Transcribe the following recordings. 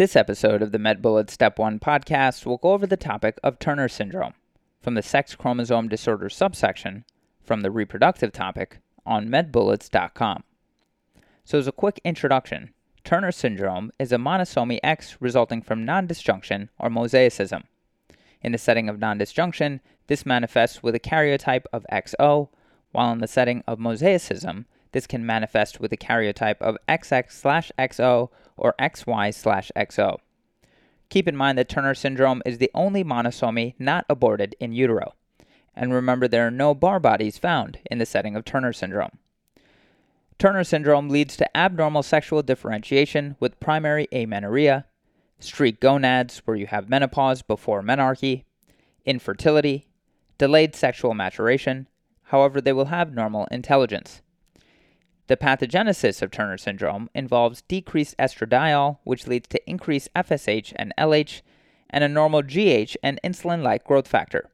This episode of the MedBullets Step 1 podcast will go over the topic of Turner syndrome from the sex chromosome disorder subsection from the reproductive topic on medbullets.com. So, as a quick introduction, Turner syndrome is a monosomy X resulting from non-disjunction or mosaicism. In the setting of non-disjunction, this manifests with a karyotype of XO, while in the setting of mosaicism, this can manifest with a karyotype of XX/XO or XY slash XO. Keep in mind that Turner syndrome is the only monosomy not aborted in utero. And remember, there are no Barr bodies found in the setting of Turner syndrome. Turner syndrome leads to abnormal sexual differentiation with primary amenorrhea, streak gonads, where you have menopause before menarche, infertility, delayed sexual maturation. However, they will have normal intelligence. The pathogenesis of Turner syndrome involves decreased estradiol, which leads to increased FSH and LH, and a normal GH and insulin like growth factor.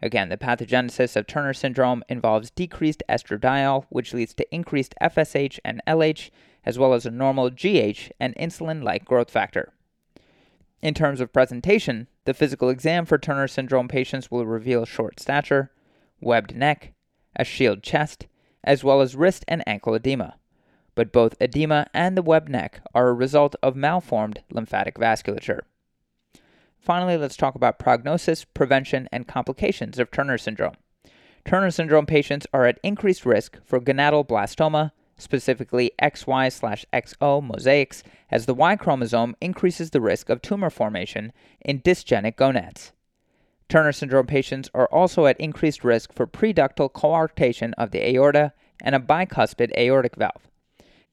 Again, the pathogenesis of Turner syndrome involves decreased estradiol, which leads to increased FSH and LH, as well as a normal GH and insulin like growth factor. In terms of presentation, the physical exam for Turner syndrome patients will reveal short stature, webbed neck, a shield chest, as well as wrist and ankle edema. But both edema and the webbed neck are a result of malformed lymphatic vasculature. Finally, let's talk about prognosis, prevention, and complications of Turner syndrome. Turner syndrome patients are at increased risk for gonadoblastoma, specifically XY/XO mosaics, as the Y chromosome increases the risk of tumor formation in dysgenic gonads. Turner syndrome patients are also at increased risk for preductal coarctation of the aorta and a bicuspid aortic valve.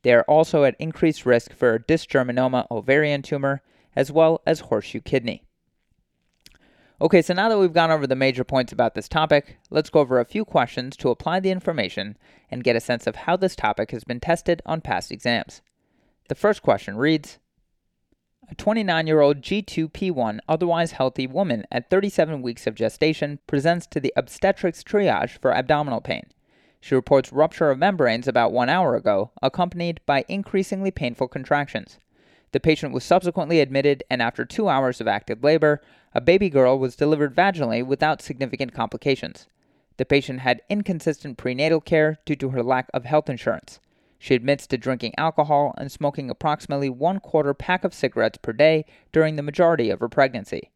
They are also at increased risk for dysgerminoma ovarian tumor as well as horseshoe kidney. Okay, so now that we've gone over the major points about this topic, let's go over a few questions to apply the information and get a sense of how this topic has been tested on past exams. The first question reads a 29 year old G2P1 otherwise healthy woman at 37 weeks of gestation presents to the obstetrics triage for abdominal pain. She reports rupture of membranes about one hour ago, accompanied by increasingly painful contractions. The patient was subsequently admitted, and after two hours of active labor, a baby girl was delivered vaginally without significant complications. The patient had inconsistent prenatal care due to her lack of health insurance. She admits to drinking alcohol and smoking approximately one quarter pack of cigarettes per day during the majority of her pregnancy.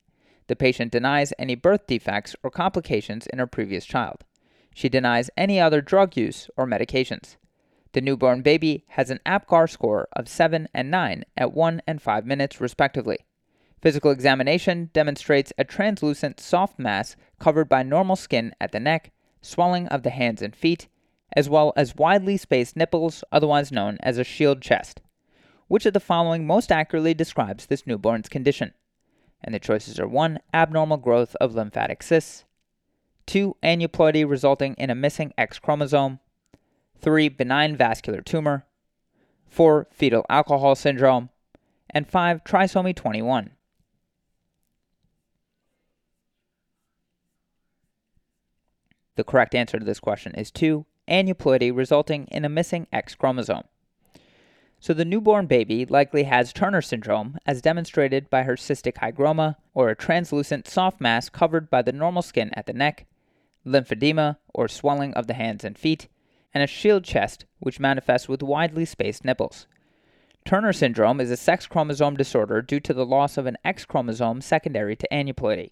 The patient denies any birth defects or complications in her previous child. She denies any other drug use or medications. The newborn baby has an APGAR score of 7 and 9 at 1 and 5 minutes, respectively. Physical examination demonstrates a translucent soft mass covered by normal skin at the neck, swelling of the hands and feet, as well as widely spaced nipples, otherwise known as a shield chest. Which of the following most accurately describes this newborn's condition? And the choices are 1. Abnormal growth of lymphatic cysts, 2. Aneuploidy resulting in a missing X chromosome, 3. Benign vascular tumor, 4. Fetal alcohol syndrome, and 5. Trisomy 21. The correct answer to this question is 2 aneuploidy resulting in a missing X chromosome. So the newborn baby likely has Turner syndrome as demonstrated by her cystic hygroma or a translucent soft mass covered by the normal skin at the neck, lymphedema or swelling of the hands and feet, and a shield chest which manifests with widely spaced nipples. Turner syndrome is a sex chromosome disorder due to the loss of an X chromosome secondary to aneuploidy.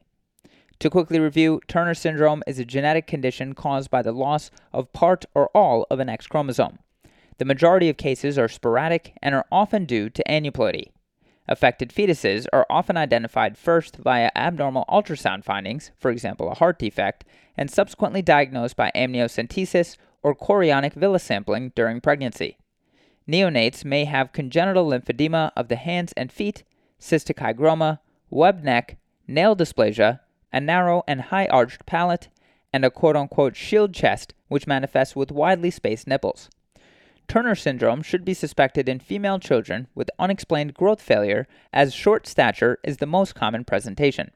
To quickly review, Turner syndrome is a genetic condition caused by the loss of part or all of an X chromosome. The majority of cases are sporadic and are often due to aneuploidy. Affected fetuses are often identified first via abnormal ultrasound findings, for example, a heart defect, and subsequently diagnosed by amniocentesis or chorionic villus sampling during pregnancy. Neonates may have congenital lymphedema of the hands and feet, cystic hygroma, webbed neck, nail dysplasia, a narrow and high arched palate, and a quote unquote shield chest, which manifests with widely spaced nipples. Turner syndrome should be suspected in female children with unexplained growth failure, as short stature is the most common presentation.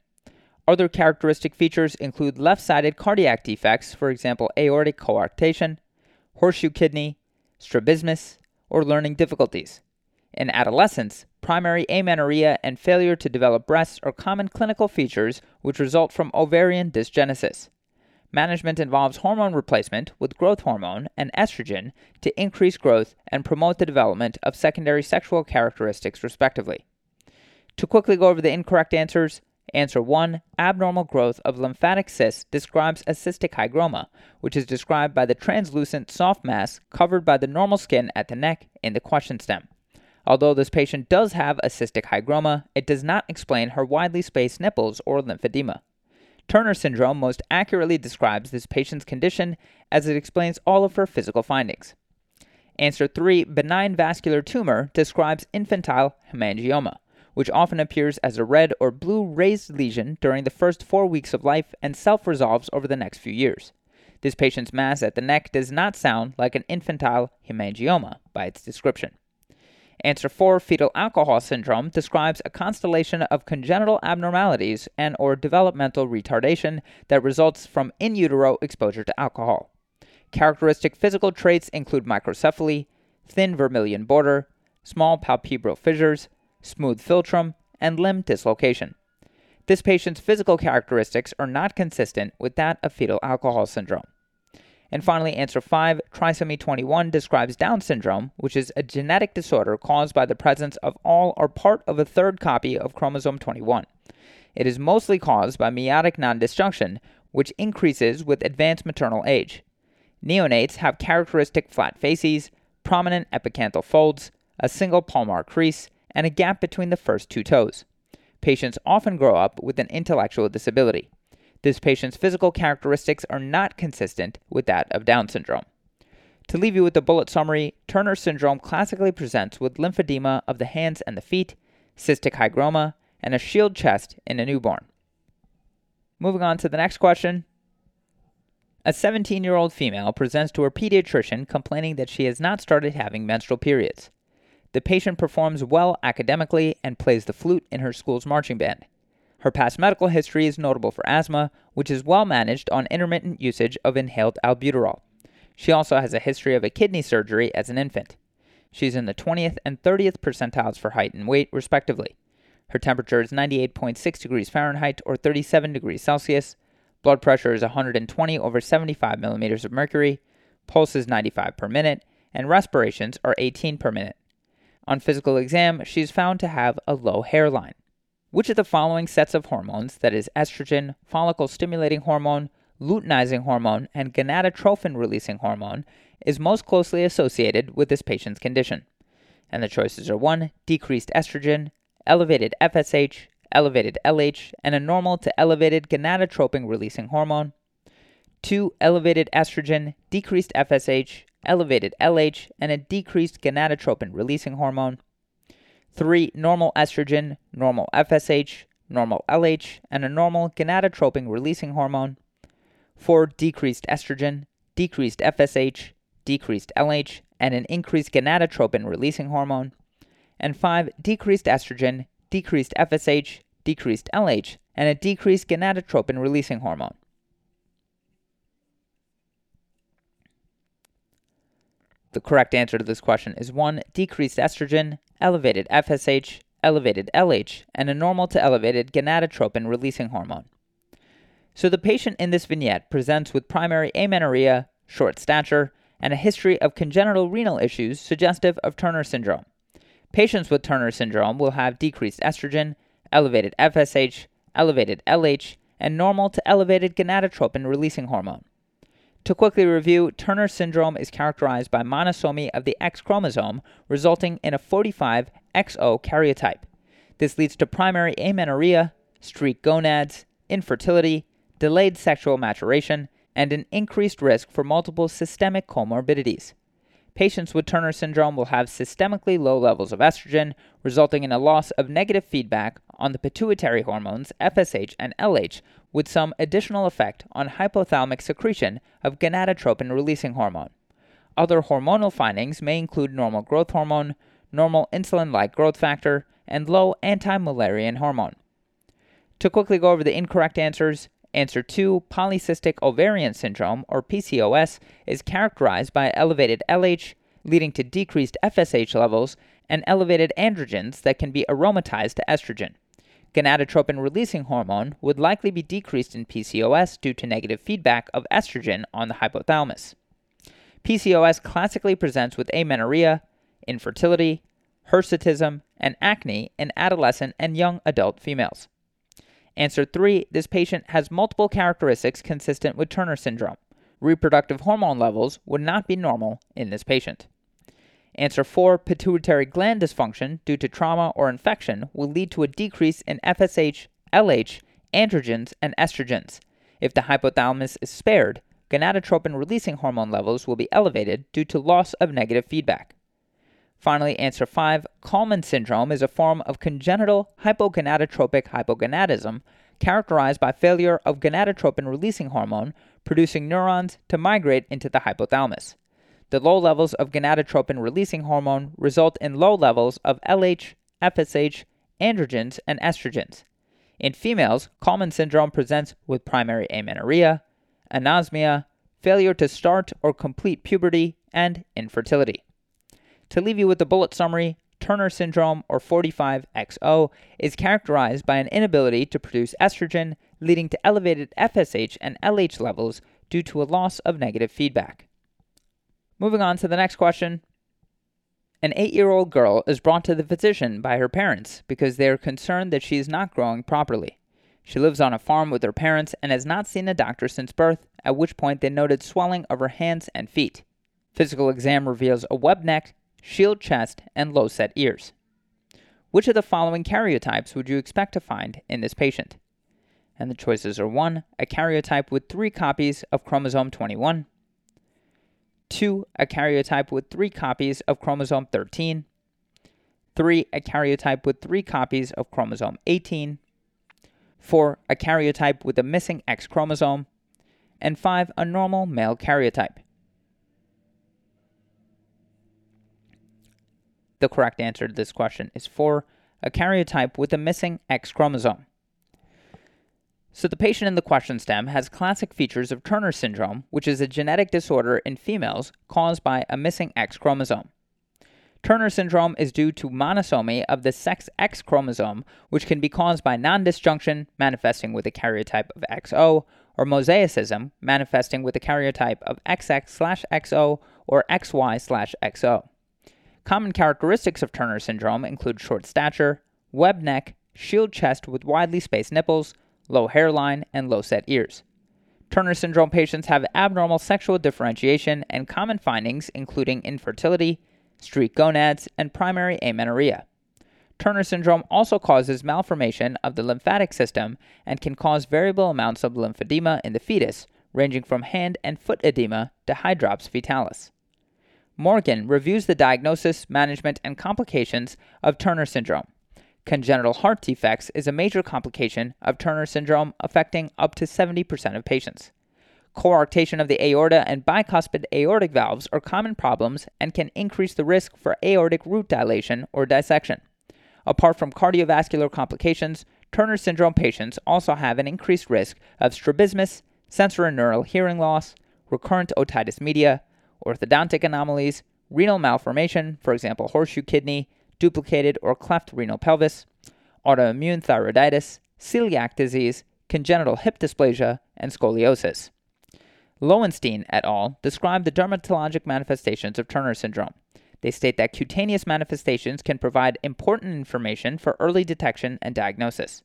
Other characteristic features include left sided cardiac defects, for example, aortic coarctation, horseshoe kidney, strabismus, or learning difficulties. In adolescence, primary amenorrhea and failure to develop breasts are common clinical features which result from ovarian dysgenesis. Management involves hormone replacement with growth hormone and estrogen to increase growth and promote the development of secondary sexual characteristics, respectively. To quickly go over the incorrect answers, answer 1 abnormal growth of lymphatic cysts describes a cystic hygroma, which is described by the translucent soft mass covered by the normal skin at the neck in the question stem. Although this patient does have a cystic hygroma, it does not explain her widely spaced nipples or lymphedema. Turner syndrome most accurately describes this patient's condition as it explains all of her physical findings. Answer 3 Benign vascular tumor describes infantile hemangioma, which often appears as a red or blue raised lesion during the first four weeks of life and self resolves over the next few years. This patient's mass at the neck does not sound like an infantile hemangioma by its description. Answer 4 fetal alcohol syndrome describes a constellation of congenital abnormalities and or developmental retardation that results from in utero exposure to alcohol. Characteristic physical traits include microcephaly, thin vermilion border, small palpebral fissures, smooth philtrum, and limb dislocation. This patient's physical characteristics are not consistent with that of fetal alcohol syndrome. And finally, answer 5 trisomy 21 describes Down syndrome, which is a genetic disorder caused by the presence of all or part of a third copy of chromosome 21. It is mostly caused by meiotic non disjunction, which increases with advanced maternal age. Neonates have characteristic flat faces, prominent epicanthal folds, a single palmar crease, and a gap between the first two toes. Patients often grow up with an intellectual disability. This patient's physical characteristics are not consistent with that of Down syndrome. To leave you with the bullet summary, Turner syndrome classically presents with lymphedema of the hands and the feet, cystic hygroma, and a shield chest in a newborn. Moving on to the next question. A 17 year old female presents to her pediatrician complaining that she has not started having menstrual periods. The patient performs well academically and plays the flute in her school's marching band. Her past medical history is notable for asthma, which is well managed on intermittent usage of inhaled albuterol. She also has a history of a kidney surgery as an infant. She's in the 20th and 30th percentiles for height and weight, respectively. Her temperature is 98.6 degrees Fahrenheit or 37 degrees Celsius. Blood pressure is 120 over 75 millimeters of mercury. Pulse is 95 per minute, and respirations are 18 per minute. On physical exam, she is found to have a low hairline. Which of the following sets of hormones, that is, estrogen, follicle stimulating hormone, luteinizing hormone, and gonadotropin releasing hormone, is most closely associated with this patient's condition? And the choices are 1. Decreased estrogen, elevated FSH, elevated LH, and a normal to elevated gonadotropin releasing hormone. 2. Elevated estrogen, decreased FSH, elevated LH, and a decreased gonadotropin releasing hormone. 3. Normal estrogen, normal FSH, normal LH, and a normal gonadotropin releasing hormone. 4. Decreased estrogen, decreased FSH, decreased LH, and an increased gonadotropin releasing hormone. And 5. Decreased estrogen, decreased FSH, decreased LH, and a decreased gonadotropin releasing hormone. The correct answer to this question is 1. Decreased estrogen, elevated FSH, elevated LH, and a normal to elevated gonadotropin releasing hormone. So the patient in this vignette presents with primary amenorrhea, short stature, and a history of congenital renal issues suggestive of Turner syndrome. Patients with Turner syndrome will have decreased estrogen, elevated FSH, elevated LH, and normal to elevated gonadotropin releasing hormone. To quickly review, Turner syndrome is characterized by monosomy of the X chromosome, resulting in a 45XO karyotype. This leads to primary amenorrhea, streak gonads, infertility, delayed sexual maturation, and an increased risk for multiple systemic comorbidities. Patients with Turner syndrome will have systemically low levels of estrogen, resulting in a loss of negative feedback on the pituitary hormones FSH and LH, with some additional effect on hypothalamic secretion of gonadotropin releasing hormone. Other hormonal findings may include normal growth hormone, normal insulin like growth factor, and low anti Mullerian hormone. To quickly go over the incorrect answers, answer 2 polycystic ovarian syndrome, or PCOS, is characterized by elevated LH, leading to decreased FSH levels and elevated androgens that can be aromatized to estrogen. Gonadotropin releasing hormone would likely be decreased in PCOS due to negative feedback of estrogen on the hypothalamus. PCOS classically presents with amenorrhea, infertility, hirsutism, and acne in adolescent and young adult females. Answer 3 This patient has multiple characteristics consistent with Turner syndrome. Reproductive hormone levels would not be normal in this patient. Answer 4 Pituitary gland dysfunction due to trauma or infection will lead to a decrease in FSH, LH, androgens, and estrogens. If the hypothalamus is spared, gonadotropin releasing hormone levels will be elevated due to loss of negative feedback. Finally, answer 5 Kallmann syndrome is a form of congenital hypogonadotropic hypogonadism characterized by failure of gonadotropin releasing hormone producing neurons to migrate into the hypothalamus. The low levels of gonadotropin releasing hormone result in low levels of LH, FSH, androgens, and estrogens. In females, Kallmann syndrome presents with primary amenorrhea, anosmia, failure to start or complete puberty, and infertility. To leave you with a bullet summary, Turner syndrome, or 45XO, is characterized by an inability to produce estrogen, leading to elevated FSH and LH levels due to a loss of negative feedback. Moving on to the next question. An eight year old girl is brought to the physician by her parents because they are concerned that she is not growing properly. She lives on a farm with her parents and has not seen a doctor since birth, at which point they noted swelling of her hands and feet. Physical exam reveals a web neck, shield chest, and low set ears. Which of the following karyotypes would you expect to find in this patient? And the choices are 1. A karyotype with 3 copies of chromosome 21, 2. A karyotype with 3 copies of chromosome 13, 3. A karyotype with 3 copies of chromosome 18, 4. A karyotype with a missing X chromosome, and 5. A normal male karyotype. The correct answer to this question is 4, a karyotype with a missing X chromosome. So, the patient in the question stem has classic features of Turner syndrome, which is a genetic disorder in females caused by a missing X chromosome. Turner syndrome is due to monosomy of the sex X chromosome, which can be caused by non disjunction, manifesting with a karyotype of XO, or mosaicism, manifesting with a karyotype of XX XO or XY XO. Common characteristics of Turner syndrome include short stature, web neck, shield chest with widely spaced nipples, low hairline, and low set ears. Turner syndrome patients have abnormal sexual differentiation and common findings including infertility, streak gonads, and primary amenorrhea. Turner syndrome also causes malformation of the lymphatic system and can cause variable amounts of lymphedema in the fetus, ranging from hand and foot edema to hydrops fetalis. Morgan reviews the diagnosis, management, and complications of Turner syndrome. Congenital heart defects is a major complication of Turner syndrome affecting up to 70% of patients. Coarctation of the aorta and bicuspid aortic valves are common problems and can increase the risk for aortic root dilation or dissection. Apart from cardiovascular complications, Turner syndrome patients also have an increased risk of strabismus, sensorineural hearing loss, recurrent otitis media, orthodontic anomalies, renal malformation, for example, horseshoe kidney, duplicated or cleft renal pelvis, autoimmune thyroiditis, celiac disease, congenital hip dysplasia, and scoliosis. Lowenstein et al. describe the dermatologic manifestations of Turner syndrome. They state that cutaneous manifestations can provide important information for early detection and diagnosis.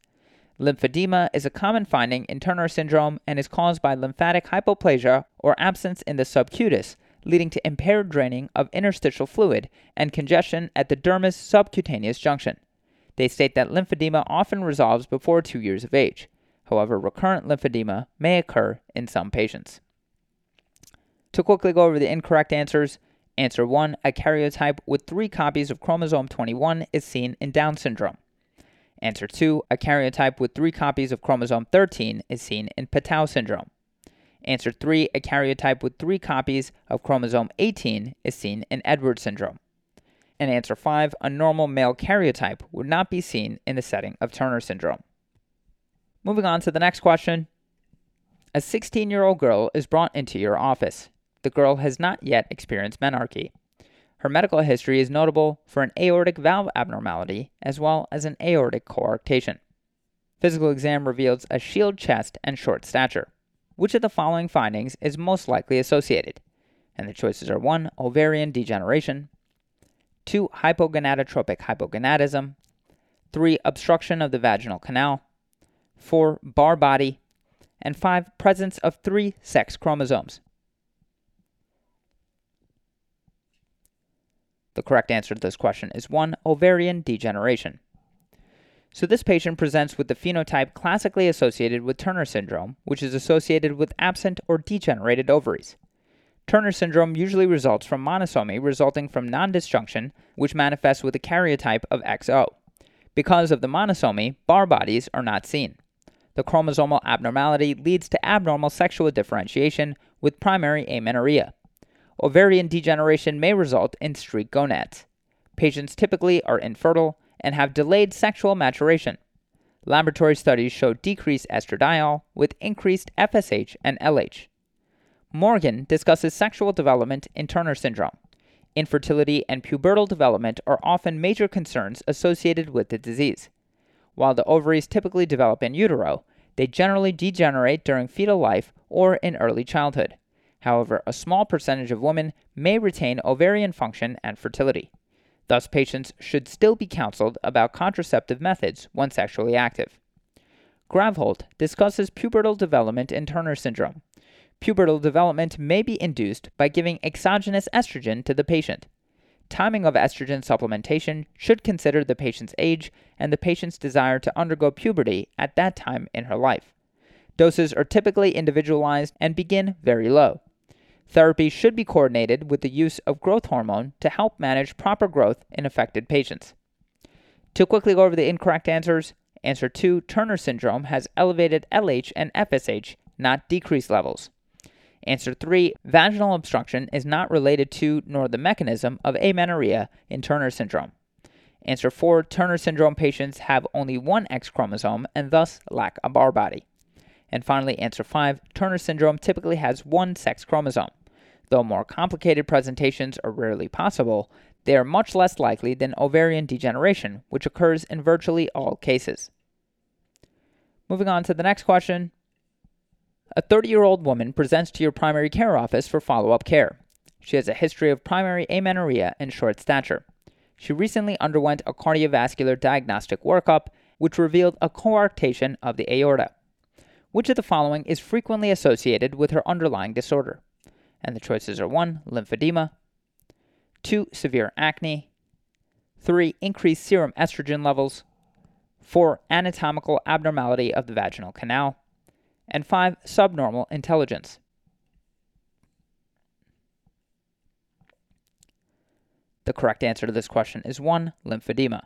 Lymphedema is a common finding in Turner syndrome and is caused by lymphatic hypoplasia or absence in the subcutis, leading to impaired draining of interstitial fluid and congestion at the dermis subcutaneous junction. They state that lymphedema often resolves before two years of age. However, recurrent lymphedema may occur in some patients. To quickly go over the incorrect answers, answer 1 a karyotype with three copies of chromosome 21 is seen in Down syndrome. Answer 2 a karyotype with three copies of chromosome 13 is seen in Patau syndrome. Answer 3 A karyotype with three copies of chromosome 18 is seen in Edwards syndrome. And answer 5 A normal male karyotype would not be seen in the setting of Turner syndrome. Moving on to the next question. A 16 year old girl is brought into your office. The girl has not yet experienced menarche. Her medical history is notable for an aortic valve abnormality as well as an aortic coarctation. Physical exam reveals a shield chest and short stature. Which of the following findings is most likely associated? And the choices are 1. Ovarian degeneration, 2. Hypogonadotropic hypogonadism, 3. Obstruction of the vaginal canal, 4. Barr body, and 5. Presence of three sex chromosomes. The correct answer to this question is 1. Ovarian degeneration. So, this patient presents with the phenotype classically associated with Turner syndrome, which is associated with absent or degenerated ovaries. Turner syndrome usually results from monosomy resulting from non-disjunction, which manifests with a karyotype of XO. Because of the monosomy, Barr bodies are not seen. The chromosomal abnormality leads to abnormal sexual differentiation with primary amenorrhea. Ovarian degeneration may result in streak gonads. Patients typically are infertile and have delayed sexual maturation. Laboratory studies show decreased estradiol with increased FSH and LH. Morgan discusses sexual development in Turner syndrome. Infertility and pubertal development are often major concerns associated with the disease. While the ovaries typically develop in utero, they generally degenerate during fetal life or in early childhood. However, a small percentage of women may retain ovarian function and fertility. Thus, patients should still be counseled about contraceptive methods when sexually active. Gravholt discusses pubertal development in Turner syndrome pubertal development may be induced by giving exogenous estrogen to the patient. Timing of estrogen supplementation should consider the patient's age and the patient's desire to undergo puberty at that time in her life. Doses are typically individualized and begin very low. Therapy should be coordinated with the use of growth hormone to help manage proper growth in affected patients. To quickly go over the incorrect answers, answer 2 Turner syndrome has elevated LH and FSH, not decreased levels. Answer 3 Vaginal obstruction is not related to nor the mechanism of amenorrhea in Turner syndrome. Answer 4 Turner syndrome patients have only one X chromosome and thus lack a Barr body. And finally, answer 5 Turner syndrome typically has one sex chromosome. Though more complicated presentations are rarely possible, they are much less likely than ovarian degeneration, which occurs in virtually all cases. Moving on to the next question a 30 year old woman presents to your primary care office for follow up care. She has a history of primary amenorrhea and short stature. She recently underwent a cardiovascular diagnostic workup, which revealed a coarctation of the aorta. Which of the following is frequently associated with her underlying disorder? And the choices are 1. Lymphedema, 2. Severe acne, 3. Increased serum estrogen levels, 4. Anatomical abnormality of the vaginal canal, and 5. Subnormal intelligence. The correct answer to this question is 1. Lymphedema.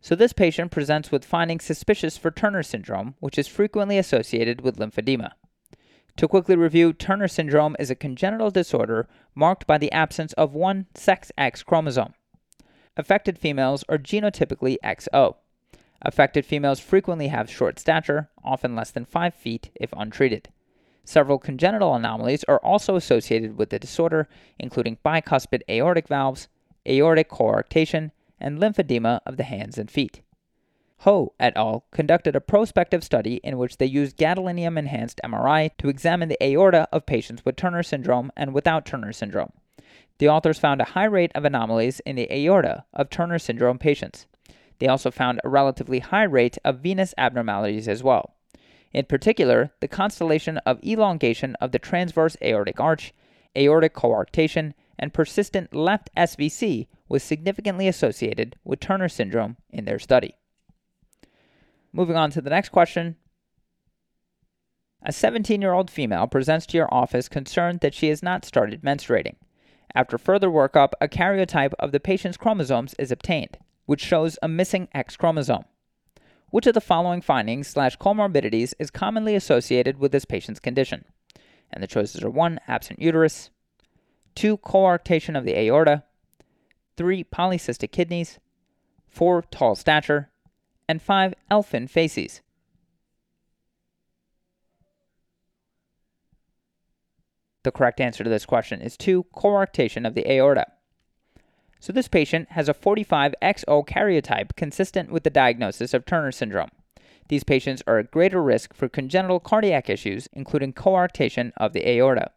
So, this patient presents with findings suspicious for Turner syndrome, which is frequently associated with lymphedema. To quickly review, Turner syndrome is a congenital disorder marked by the absence of one sex X chromosome. Affected females are genotypically XO. Affected females frequently have short stature, often less than 5 feet if untreated. Several congenital anomalies are also associated with the disorder, including bicuspid aortic valves, aortic coarctation, and lymphedema of the hands and feet. Ho et al. conducted a prospective study in which they used gadolinium enhanced MRI to examine the aorta of patients with Turner syndrome and without Turner syndrome. The authors found a high rate of anomalies in the aorta of Turner syndrome patients. They also found a relatively high rate of venous abnormalities as well. In particular, the constellation of elongation of the transverse aortic arch, aortic coarctation, and persistent left SVC was significantly associated with Turner syndrome in their study. Moving on to the next question. A 17 year old female presents to your office concerned that she has not started menstruating. After further workup, a karyotype of the patient's chromosomes is obtained which shows a missing X chromosome. Which of the following findings slash comorbidities is commonly associated with this patient's condition? And the choices are 1. Absent uterus, 2. Coarctation of the aorta, 3. Polycystic kidneys, 4. Tall stature, and 5. Elfin facies. The correct answer to this question is 2. Coarctation of the aorta. So this patient has a 45XO karyotype consistent with the diagnosis of Turner syndrome. These patients are at greater risk for congenital cardiac issues, including coarctation of the aorta.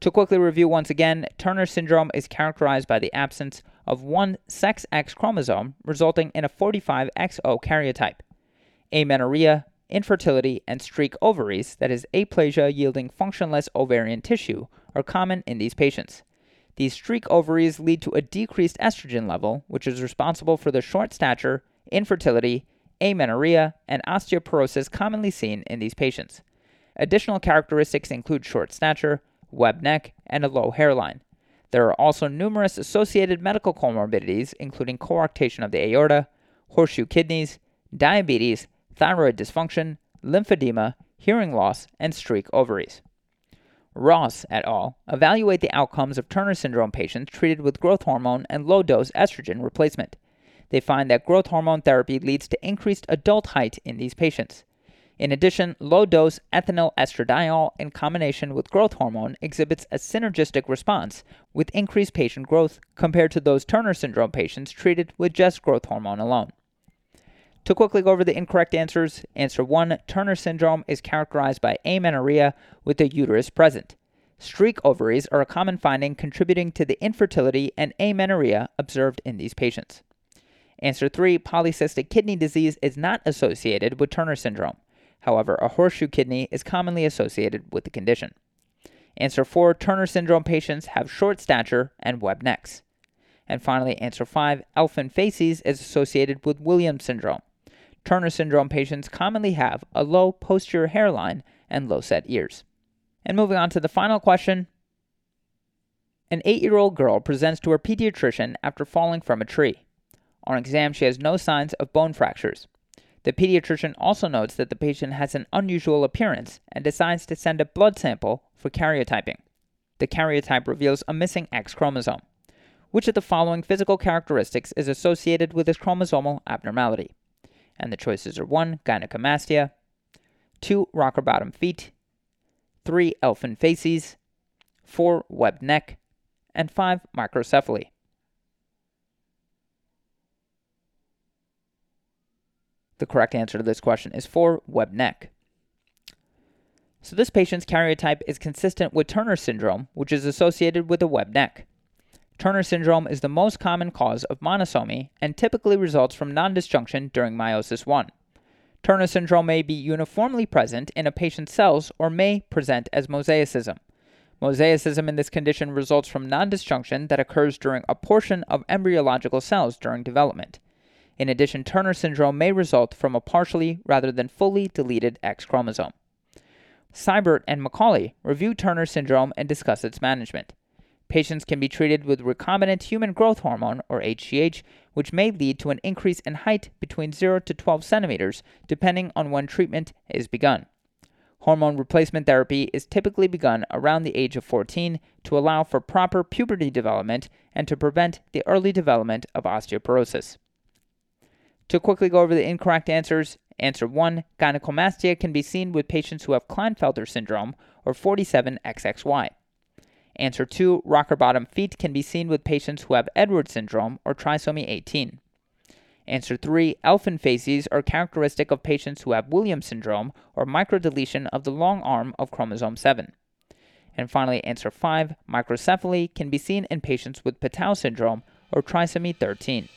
To quickly review once again, Turner syndrome is characterized by the absence of one sex X chromosome, resulting in a 45XO karyotype. Amenorrhea, infertility, and streak ovaries, that is, aplasia yielding functionless ovarian tissue, are common in these patients. These streak ovaries lead to a decreased estrogen level, which is responsible for the short stature, infertility, amenorrhea, and osteoporosis commonly seen in these patients. Additional characteristics include short stature, web neck, and a low hairline. There are also numerous associated medical comorbidities, including coarctation of the aorta, horseshoe kidneys, diabetes, thyroid dysfunction, lymphedema, hearing loss, and streak ovaries. Ross et al. evaluate the outcomes of Turner syndrome patients treated with growth hormone and low dose estrogen replacement. They find that growth hormone therapy leads to increased adult height in these patients. In addition, low dose ethinyl estradiol in combination with growth hormone exhibits a synergistic response with increased patient growth compared to those Turner syndrome patients treated with just growth hormone alone. To quickly go over the incorrect answers, answer 1 Turner syndrome is characterized by amenorrhea with the uterus present. Streak ovaries are a common finding contributing to the infertility and amenorrhea observed in these patients. Answer 3 Polycystic kidney disease is not associated with Turner syndrome. However, a horseshoe kidney is commonly associated with the condition. Answer 4 Turner syndrome patients have short stature and webbed necks. And finally, answer 5 Elfin facies is associated with Williams syndrome. Turner syndrome patients commonly have a low posterior hairline and low set ears. And moving on to the final question An eight year old girl presents to her pediatrician after falling from a tree. On exam, she has no signs of bone fractures. The pediatrician also notes that the patient has an unusual appearance and decides to send a blood sample for karyotyping. The karyotype reveals a missing X chromosome. Which of the following physical characteristics is associated with this chromosomal abnormality? And the choices are 1. Gynecomastia, 2. Rocker bottom feet, 3. Elfin facies, 4. Webbed neck, and 5. Microcephaly. The correct answer to this question is 4. web neck. So this patient's karyotype is consistent with Turner syndrome, which is associated with a web neck. Turner syndrome is the most common cause of monosomy and typically results from non-disjunction during meiosis 1. Turner syndrome may be uniformly present in a patient's cells or may present as mosaicism. Mosaicism in this condition results from non-disjunction that occurs during a portion of embryological cells during development. In addition, Turner syndrome may result from a partially rather than fully deleted X chromosome. Sybert and McCauley review Turner syndrome and discuss its management. Patients can be treated with recombinant human growth hormone, or HGH, which may lead to an increase in height between 0 to 12 centimeters, depending on when treatment is begun. Hormone replacement therapy is typically begun around the age of 14 to allow for proper puberty development and to prevent the early development of osteoporosis. To quickly go over the incorrect answers, answer 1 gynecomastia can be seen with patients who have Klinefelter syndrome or 47XXY. Answer 2 rocker bottom feet can be seen with patients who have Edwards syndrome or trisomy 18. Answer 3 Elfin facies are characteristic of patients who have Williams syndrome or microdeletion of the long arm of chromosome 7. And finally, answer 5 microcephaly can be seen in patients with Patau syndrome or trisomy 13.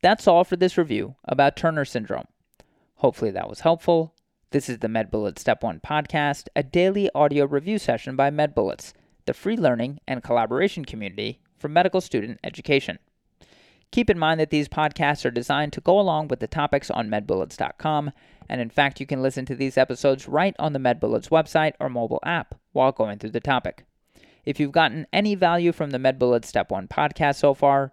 That's all for this review about Turner syndrome. Hopefully that was helpful. This is the MedBullets Step 1 podcast, a daily audio review session by MedBullets, the free learning and collaboration community for medical student education. Keep in mind that these podcasts are designed to go along with the topics on medbullets.com, and in fact, you can listen to these episodes right on the MedBullets website or mobile app while going through the topic. If you've gotten any value from the MedBullets Step 1 podcast so far,